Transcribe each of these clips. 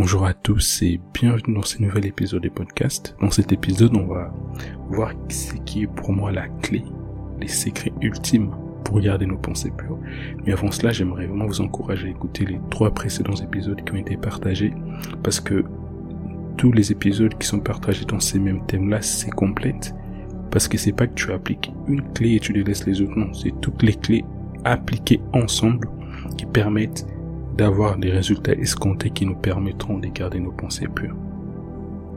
Bonjour à tous et bienvenue dans ce nouvel épisode des podcasts. Dans cet épisode, on va voir ce qui est pour moi la clé, les secrets ultimes pour garder nos pensées pures. Mais avant cela, j'aimerais vraiment vous encourager à écouter les trois précédents épisodes qui ont été partagés parce que tous les épisodes qui sont partagés dans ces mêmes thèmes-là, c'est complète. Parce que c'est pas que tu appliques une clé et tu délaisses les autres, non, c'est toutes les clés appliquées ensemble qui permettent d'avoir des résultats escomptés qui nous permettront de garder nos pensées pures.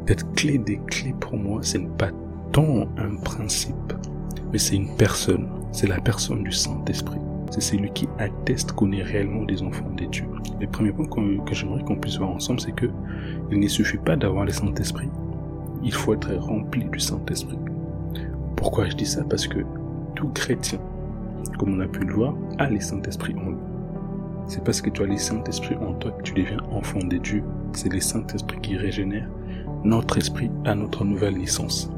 Cette clé des clés pour moi, ce n'est pas tant un principe, mais c'est une personne. C'est la personne du Saint-Esprit. C'est celui qui atteste qu'on est réellement des enfants des dieux. Le premier point que j'aimerais qu'on puisse voir ensemble, c'est que il ne suffit pas d'avoir le Saint-Esprit. Il faut être rempli du Saint-Esprit. Pourquoi je dis ça? Parce que tout chrétien, comme on a pu le voir, a le Saint-Esprit en lui. C'est parce que tu as le Saint-Esprit en toi que tu deviens enfant de Dieu. C'est le Saint-Esprit qui régénère notre esprit à notre nouvelle licence.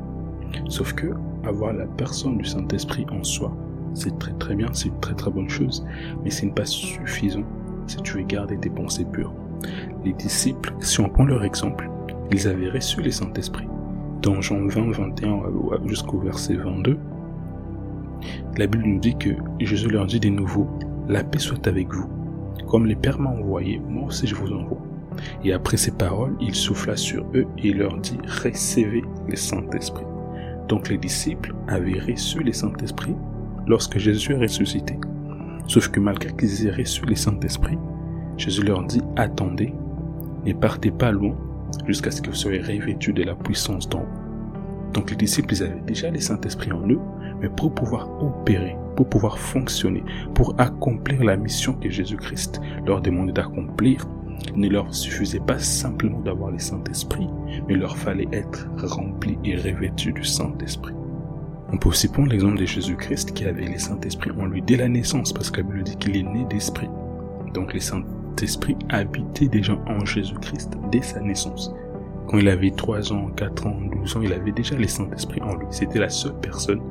Sauf que avoir la personne du Saint-Esprit en soi, c'est très très bien, c'est une très très bonne chose, mais ce n'est pas suffisant si tu veux garder tes pensées pures. Les disciples, si on prend leur exemple, ils avaient reçu le Saint-Esprit. Dans Jean 20, 21 jusqu'au verset 22, la Bible nous dit que Jésus leur dit de nouveau, la paix soit avec vous. Comme les pères m'ont envoyé, moi aussi je vous envoie. Et après ces paroles, il souffla sur eux et leur dit, recevez le Saint-Esprit. Donc les disciples avaient reçu le Saint-Esprit lorsque Jésus est ressuscité. Sauf que malgré qu'ils aient reçu le Saint-Esprit, Jésus leur dit, attendez, ne partez pas loin jusqu'à ce que vous soyez revêtus de la puissance d'en haut. Donc les disciples, avaient déjà le Saint-Esprit en eux, mais pour pouvoir opérer, pour pouvoir fonctionner, pour accomplir la mission que Jésus-Christ leur demandait d'accomplir, il ne leur suffisait pas simplement d'avoir le Saint-Esprit, mais il leur fallait être remplis et revêtus du Saint-Esprit. On peut aussi prendre l'exemple de Jésus-Christ qui avait le Saint-Esprit en lui dès la naissance, parce que la Bible dit qu'il est né d'esprit. Donc le Saint-Esprit habitait déjà en Jésus-Christ dès sa naissance. Quand il avait 3 ans, 4 ans, 12 ans, il avait déjà le Saint-Esprit en lui. C'était la seule personne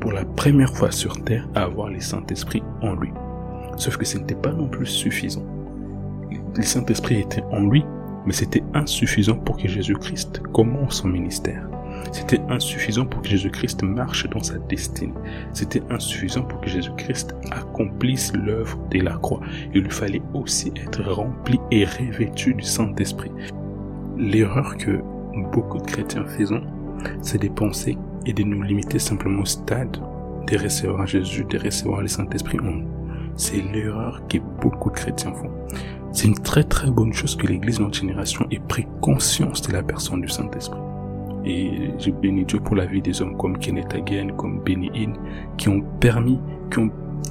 pour la première fois sur terre à avoir le Saint-Esprit en lui. Sauf que ce n'était pas non plus suffisant. Le Saint-Esprit était en lui, mais c'était insuffisant pour que Jésus-Christ commence son ministère. C'était insuffisant pour que Jésus-Christ marche dans sa destinée. C'était insuffisant pour que Jésus-Christ accomplisse l'œuvre de la croix. Il lui fallait aussi être rempli et revêtu du Saint-Esprit. L'erreur que beaucoup de chrétiens faisons, c'est de penser et de nous limiter simplement au stade de recevoir Jésus, de recevoir le Saint-Esprit en nous. C'est l'erreur que beaucoup de chrétiens font. C'est une très très bonne chose que l'Église de notre génération ait pris conscience de la personne du Saint-Esprit. Et je bénis Dieu pour la vie des hommes comme Kenneth Hagin, comme Benny Hinn, qui ont permis, qui ont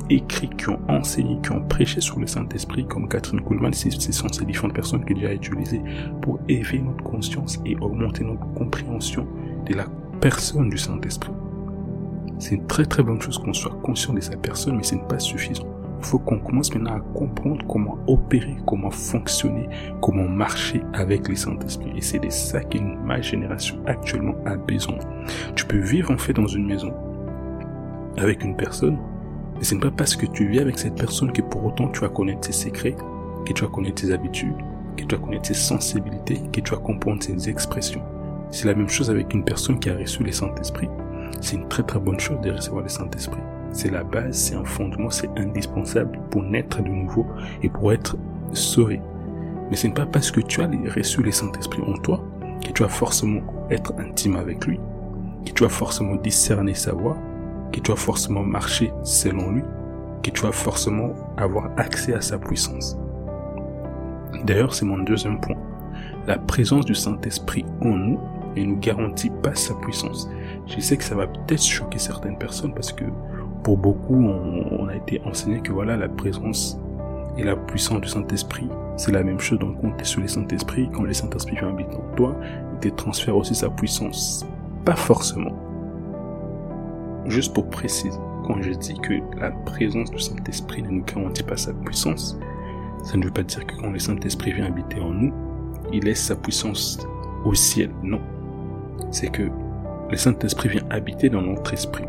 écrit, qui ont enseigné, qui ont prêché sur le Saint-Esprit, comme Catherine Kuhlman, ce sont ces différentes personnes que Dieu a utilisées pour élever notre conscience et augmenter notre compréhension de la personne du Saint-Esprit. C'est une très très bonne chose qu'on soit conscient de sa personne, mais ce n'est pas suffisant. Il faut qu'on commence maintenant à comprendre comment opérer, comment fonctionner, comment marcher avec le Saint-Esprit. Et c'est de ça que ma génération actuellement a besoin. Tu peux vivre en fait dans une maison avec une personne, mais ce n'est pas parce que tu vis avec cette personne que pour autant tu vas connaître ses secrets, que tu vas connaître ses habitudes, que tu vas connaître ses sensibilités, que tu vas comprendre ses expressions. C'est la même chose avec une personne qui a reçu le Saint-Esprit. C'est une très très bonne chose de recevoir le Saint-Esprit. C'est la base, c'est un fondement, c'est indispensable pour naître de nouveau et pour être sauvé. Mais ce n'est pas parce que tu as reçu le Saint-Esprit en toi que tu vas forcément être intime avec lui, que tu vas forcément discerner sa voix, que tu vas forcément marcher selon lui, que tu vas forcément avoir accès à sa puissance. D'ailleurs, c'est mon deuxième point. La présence du Saint-Esprit en nous ne nous garantit pas sa puissance. Je sais que ça va peut-être choquer certaines personnes parce que pour beaucoup, on, a été enseigné que voilà, la présence et la puissance du Saint-Esprit, c'est la même chose. Donc, quand tu es sur le Saint-Esprit, quand le Saint-Esprit vient habiter en toi, il te transfère aussi sa puissance. Pas forcément. Juste pour préciser, quand je dis que la présence du Saint-Esprit ne nous garantit pas sa puissance, ça ne veut pas dire que quand le Saint-Esprit vient habiter en nous, il laisse sa puissance au ciel. Non. C'est que le Saint-Esprit vient habiter dans notre esprit.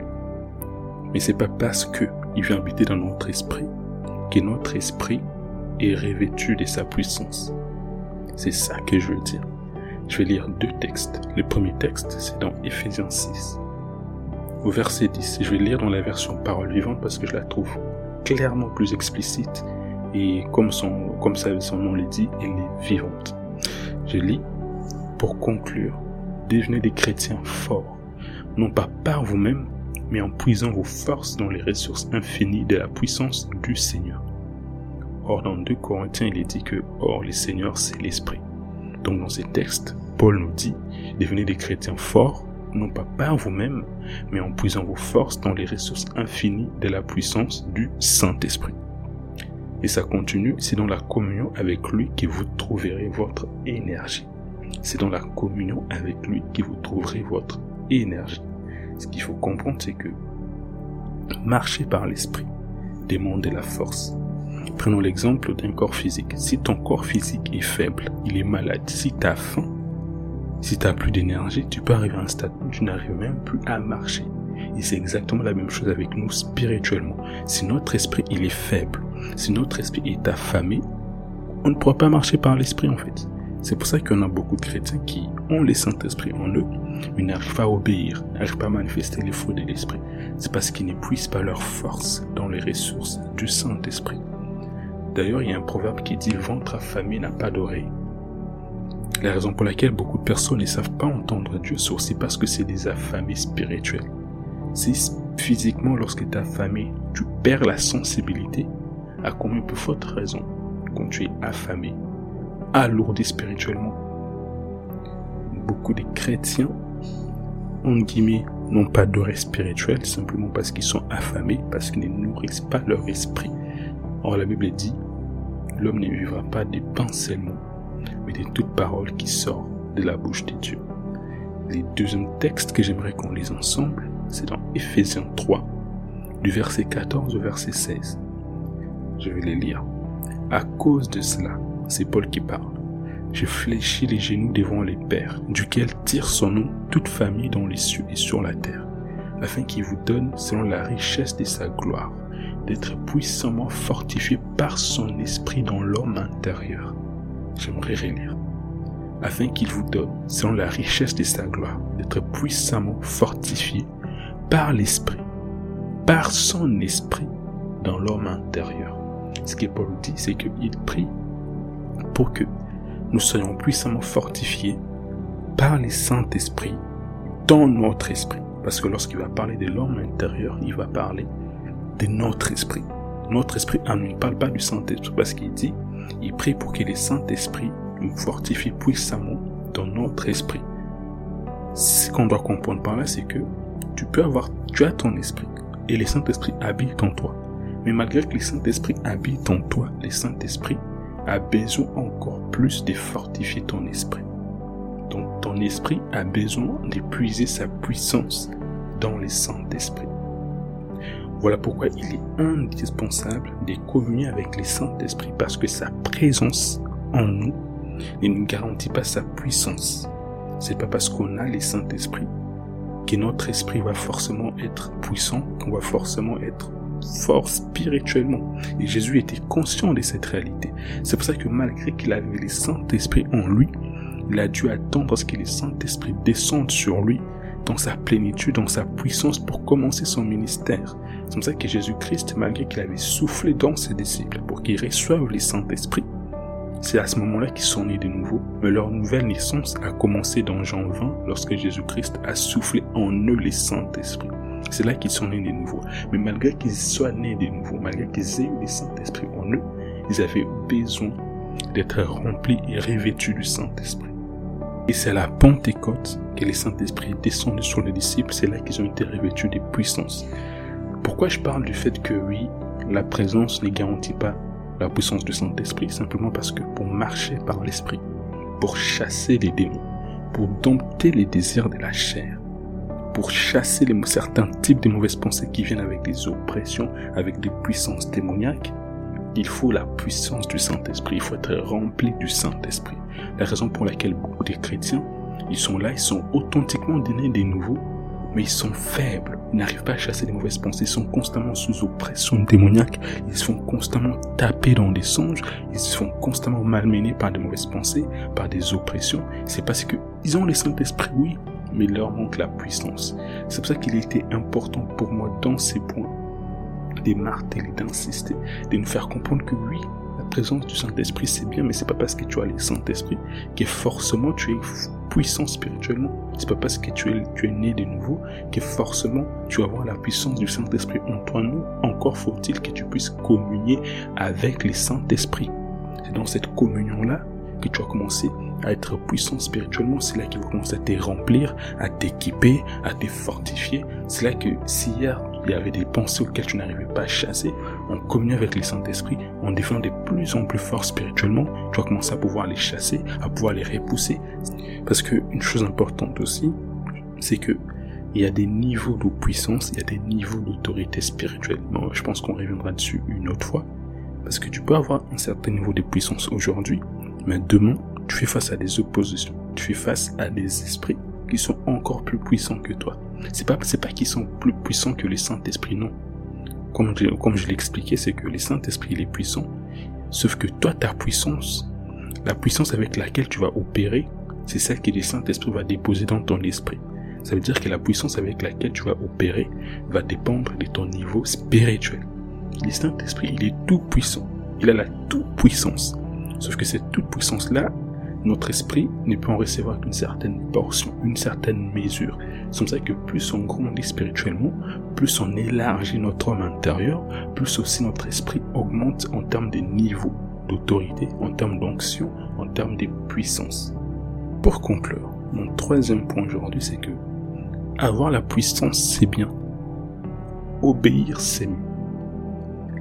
Mais c'est pas parce que il vient habiter dans notre esprit que notre esprit est revêtu de sa puissance. C'est ça que je veux dire. Je vais lire deux textes. Le premier texte, c'est dans Ephésiens 6. Au verset 10, je vais lire dans la version parole vivante parce que je la trouve clairement plus explicite et comme son, comme son nom le dit, elle est vivante. Je lis, pour conclure, devenez des chrétiens forts, non pas par vous-même, mais en puisant vos forces dans les ressources infinies de la puissance du Seigneur. Or, dans 2 Corinthiens, il est dit que, or, le Seigneur, c'est l'Esprit. Donc, dans ces textes, Paul nous dit, devenez des chrétiens forts, non pas par vous-même, mais en puisant vos forces dans les ressources infinies de la puissance du Saint-Esprit. Et ça continue, c'est dans la communion avec lui que vous trouverez votre énergie. C'est dans la communion avec lui que vous trouverez votre énergie. Ce qu'il faut comprendre, c'est que marcher par l'esprit demande de la force. Prenons l'exemple d'un corps physique. Si ton corps physique est faible, il est malade, si tu as faim, si tu n'as plus d'énergie, tu peux arriver à un stade où tu n'arrives même plus à marcher. Et c'est exactement la même chose avec nous spirituellement. Si notre esprit il est faible, si notre esprit est affamé, on ne pourra pas marcher par l'esprit en fait. C'est pour ça qu'on a beaucoup de chrétiens qui ont le Saint-Esprit en eux, mais n'arrivent pas à obéir, n'arrivent pas à manifester les fruits de l'Esprit. C'est parce qu'ils n'épuisent pas leur force dans les ressources du Saint-Esprit. D'ailleurs, il y a un proverbe qui dit ventre affamé n'a pas d'oreille. La raison pour laquelle beaucoup de personnes ne savent pas entendre Dieu, c'est parce que c'est des affamés spirituels. Si physiquement, lorsque tu es affamé, tu perds la sensibilité, à combien plus forte raison quand tu es affamé, alourdi spirituellement. Beaucoup de chrétiens, en guillemets, n'ont pas d'oreille spirituelle simplement parce qu'ils sont affamés, parce qu'ils ne nourrissent pas leur esprit. Or, la Bible dit, l'homme ne vivra pas des pain seulement, mais de toute parole qui sort de la bouche de Dieu. Les deuxièmes textes que j'aimerais qu'on lise ensemble, c'est dans Ephésiens 3, du verset 14 au verset 16. Je vais les lire. À cause de cela, c'est Paul qui parle. Je fléchis les genoux devant les pères, duquel tire son nom toute famille dans les cieux et sur la terre, afin qu'il vous donne, selon la richesse de sa gloire, d'être puissamment fortifié par son esprit dans l'homme intérieur. J'aimerais relire. Afin qu'il vous donne, selon la richesse de sa gloire, d'être puissamment fortifié par l'esprit, par son esprit dans l'homme intérieur. Ce que Paul dit, c'est qu'il prie pour que nous soyons puissamment fortifiés par les Saint-Esprit dans notre esprit. Parce que lorsqu'il va parler de l'homme intérieur, il va parler de notre esprit. Notre esprit, on ne parle pas du Saint-Esprit parce qu'il dit, il prie pour que le Saint-Esprit nous fortifie puissamment dans notre esprit. Ce qu'on doit comprendre par là, c'est que tu peux avoir, tu as ton esprit et le Saint-Esprit habite en toi. Mais malgré que le Saint-Esprit habite en toi, le Saint-Esprit a besoin encore plus de fortifier ton esprit. Donc ton esprit a besoin d'épuiser sa puissance dans le Saint-Esprit. Voilà pourquoi il est indispensable de communier avec le Saint-Esprit parce que sa présence en nous ne nous garantit pas sa puissance. C'est pas parce qu'on a le Saint-Esprit que notre esprit va forcément être puissant, qu'on va forcément être fort spirituellement. Et Jésus était conscient de cette réalité. C'est pour ça que malgré qu'il avait le Saint-Esprit en lui, il a dû attendre à ce que le Saint-Esprit descende sur lui dans sa plénitude, dans sa puissance pour commencer son ministère. C'est pour ça que Jésus-Christ, malgré qu'il avait soufflé dans ses disciples pour qu'ils reçoivent le Saint-Esprit, c'est à ce moment-là qu'ils sont nés de nouveau, mais leur nouvelle naissance a commencé dans Jean 20 lorsque Jésus-Christ a soufflé en eux le Saint-Esprit. C'est là qu'ils sont nés de nouveau. Mais malgré qu'ils soient nés de nouveau, malgré qu'ils aient le Saint-Esprit en eux, ils avaient besoin d'être remplis et revêtus du Saint-Esprit. Et c'est à la Pentecôte que le Saint-Esprit est sur les disciples, c'est là qu'ils ont été revêtus de puissance. Pourquoi je parle du fait que oui, la présence ne garantit pas la puissance du Saint-Esprit? Simplement parce que pour marcher par l'Esprit, pour chasser les démons, pour dompter les désirs de la chair, pour chasser certains types de mauvaises pensées qui viennent avec des oppressions, avec des puissances démoniaques, il faut la puissance du Saint-Esprit, il faut être rempli du Saint-Esprit. La raison pour laquelle beaucoup de chrétiens, ils sont là, ils sont authentiquement donnés des nouveaux, mais ils sont faibles, ils n'arrivent pas à chasser les mauvaises pensées, ils sont constamment sous oppression démoniaque, ils se font constamment taper dans des songes, ils se font constamment malmener par des mauvaises pensées, par des oppressions. C'est parce que ils ont le Saint-Esprit, oui, mais leur manque la puissance. C'est pour ça qu'il était important pour moi dans ces points de marteler, d'insister, de nous faire comprendre que oui, la présence du Saint-Esprit c'est bien, mais c'est pas parce que tu as le Saint-Esprit que forcément tu es puissant spirituellement. C'est pas parce que tu es, tu es né de nouveau que forcément tu vas avoir la puissance du Saint-Esprit en toi. Nous, encore faut-il que tu puisses communier avec le Saint-Esprit. C'est dans cette communion-là que tu vas commencer à être puissant spirituellement, c'est là qu'il va commencer à te remplir, à t'équiper, à te fortifier. C'est là que si hier il y avait des pensées auxquelles tu n'arrivais pas à chasser, en communiant avec le Saint-Esprit, en devenant de plus en plus fort spirituellement, tu vas commencer à pouvoir les chasser, à pouvoir les repousser. Parce que une chose importante aussi, c'est que il y a des niveaux de puissance, il y a des niveaux d'autorité spirituelle. Bon, je pense qu'on reviendra dessus une autre fois. Parce que tu peux avoir un certain niveau de puissance aujourd'hui, mais demain, tu fais face à des oppositions. Tu fais face à des esprits qui sont encore plus puissants que toi. C'est pas, c'est pas qu'ils sont plus puissants que le Saint-Esprit, non. Comme je, comme je l'expliquais, c'est que le Saint-Esprit, il est puissant. Sauf que toi, ta puissance, la puissance avec laquelle tu vas opérer, c'est celle que le Saint-Esprit va déposer dans ton esprit. Ça veut dire que la puissance avec laquelle tu vas opérer va dépendre de ton niveau spirituel. Le Saint-Esprit, il est tout puissant. Il a la toute puissance. Sauf que cette toute puissance-là, notre esprit ne peut en recevoir qu'une certaine portion, une certaine mesure. C'est comme ça que plus on grandit spirituellement, plus on élargit notre homme intérieur, plus aussi notre esprit augmente en termes de niveau d'autorité, en termes d'onction, en termes de puissance. Pour conclure, mon troisième point aujourd'hui, c'est que avoir la puissance, c'est bien. Obéir, c'est mieux.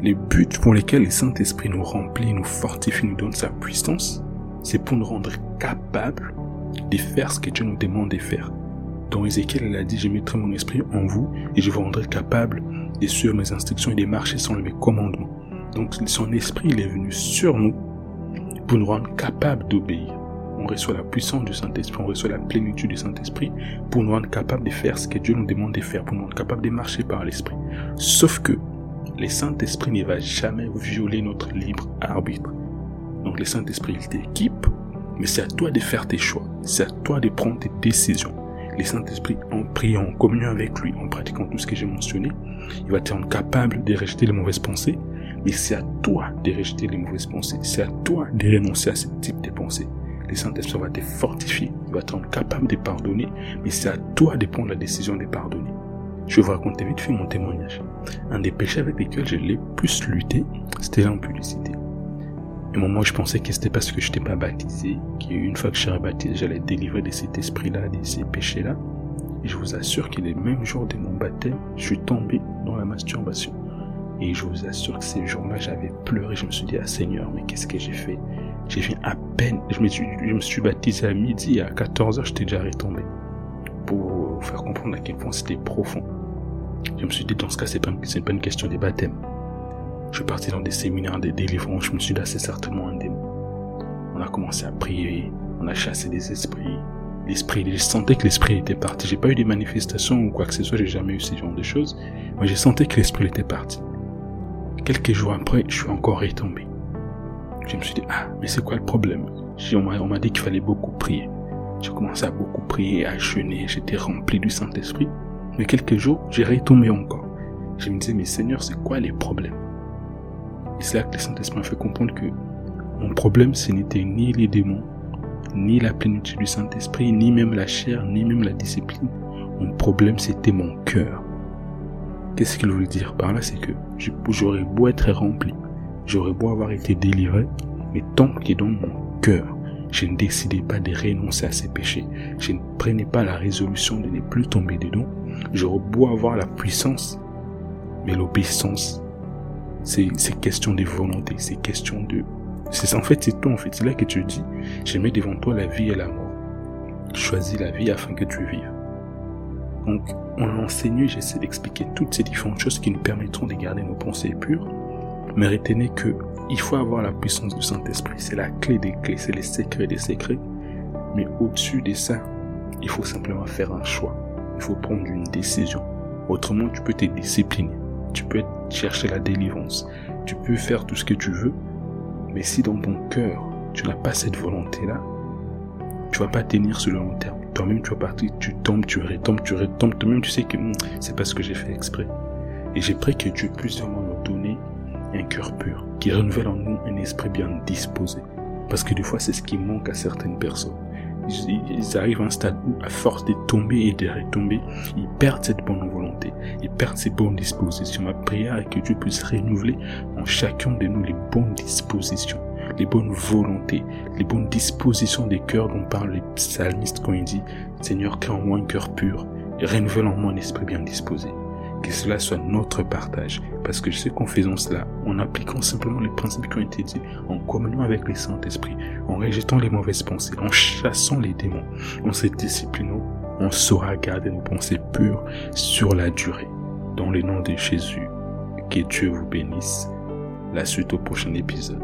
Les buts pour lesquels le Saint-Esprit nous remplit, nous fortifie, nous donne sa puissance, c'est pour nous rendre capables de faire ce que Dieu nous demande de faire. Dans Ézéchiel, elle a dit, je mettrai mon esprit en vous et je vous rendrai capable de suivre mes instructions et de marcher selon mes commandements. Donc son esprit, il est venu sur nous pour nous rendre capables d'obéir. On reçoit la puissance du Saint-Esprit, on reçoit la plénitude du Saint-Esprit pour nous rendre capables de faire ce que Dieu nous demande de faire, pour nous rendre capables de marcher par l'Esprit. Sauf que le Saint-Esprit ne va jamais violer notre libre arbitre. Donc le Saint-Esprit, il t'équipe, mais c'est à toi de faire tes choix. C'est à toi de prendre tes décisions. Le Saint-Esprit, en priant, en communion avec lui, en pratiquant tout ce que j'ai mentionné, il va te rendre capable de rejeter les mauvaises pensées, mais c'est à toi de rejeter les mauvaises pensées. C'est à toi de renoncer à ce type de pensées. Le Saint-Esprit va te fortifier, il va te rendre capable de pardonner, mais c'est à toi de prendre la décision de pardonner. Je vais vous raconter vite fait mon témoignage. Un des péchés avec lesquels je l'ai plus lutté, c'était l'impudicité. Et moi, je pensais que c'était parce que je n'étais pas baptisé, qu'une fois que je serais baptisé, j'allais être délivré de cet esprit-là, de ces péchés-là. Et je vous assure que les mêmes jours de mon baptême, je suis tombé dans la masturbation. Et je vous assure que ces jours-là, j'avais pleuré. Je me suis dit, ah Seigneur, mais qu'est-ce que j'ai fait? J'ai fait à peine. Je me, suis, je me suis baptisé à midi à 14h, j'étais déjà retombé. Pour vous faire comprendre à quel point c'était profond. Je me suis dit, dans ce cas, c'est pas, pas une question des baptêmes. Je suis parti dans des séminaires, des délivrances, je me suis dit, c'est certainement un démon. On a commencé à prier, on a chassé des esprits. L'esprit, je sentais que l'esprit était parti. J'ai pas eu des manifestations ou quoi que ce soit, j'ai jamais eu ce genre de choses. Mais j'ai senti que l'esprit était parti. Quelques jours après, je suis encore retombé. Je me suis dit, ah, mais c'est quoi le problème? On m'a dit qu'il fallait beaucoup prier. J'ai commencé à beaucoup prier, à jeûner, j'étais rempli du Saint-Esprit. Mais quelques jours, j'ai retombé encore. Je me disais, mais Seigneur, c'est quoi les problèmes? Et c'est là que le Saint-Esprit m'a fait comprendre que mon problème, ce n'était ni les démons, ni la plénitude du Saint-Esprit, ni même la chair, ni même la discipline. Mon problème, c'était mon cœur. Qu'est-ce qu'il veut dire par là? C'est que j'aurais beau être rempli, j'aurais beau avoir été délivré, mais tant que dans mon cœur, je ne décidais pas de renoncer à ces péchés, je ne prenais pas la résolution de ne plus tomber dedans, j'aurais beau avoir la puissance, mais l'obéissance c'est question de volonté, c'est question de... En fait, c'est toi, en fait. C'est là que tu dis, je mets devant toi la vie et la mort. Choisis la vie afin que tu vives. Donc, en enseignant, j'essaie d'expliquer toutes ces différentes choses qui nous permettront de garder nos pensées pures. Mais retenez que il faut avoir la puissance du Saint-Esprit. C'est la clé des clés, c'est les secrets des secrets. Mais au-dessus de ça, il faut simplement faire un choix. il faut prendre une décision. Autrement, tu peux te discipliner. Tu peux chercher la délivrance. Tu peux faire tout ce que tu veux. Mais si dans ton cœur, tu n'as pas cette volonté-là, tu vas pas tenir sur le long terme. Toi-même, tu vas partir, tu tombes, tu retombes, tu retombes. Toi-même, tu sais que hmm, c'est pas ce que j'ai fait exprès. Et j'ai pris que Dieu puisse vraiment cœur pur, qui renouvelle en nous un esprit bien disposé. Parce que des fois, c'est ce qui manque à certaines personnes ils arrivent à un stade où, à force de tomber et de retomber, ils perdent cette bonne volonté, ils perdent ces bonnes dispositions. Ma prière est que Dieu puisse renouveler en chacun de nous les bonnes dispositions, les bonnes volontés, les bonnes dispositions des cœurs dont parlent les psalmistes quand ils disent Seigneur, crée en moi un cœur pur et renouvelle en moi un esprit bien disposé que cela soit notre partage. Parce que sais qu'en faisant cela, en appliquant simplement les principes qui ont été dit, en communion avec le Saint-Esprit, en rejetant les mauvaises pensées, en chassant les démons, en se disciplinant, on saura garder nos pensées pures sur la durée. Dans le nom de Jésus, que Dieu vous bénisse. La suite au prochain épisode.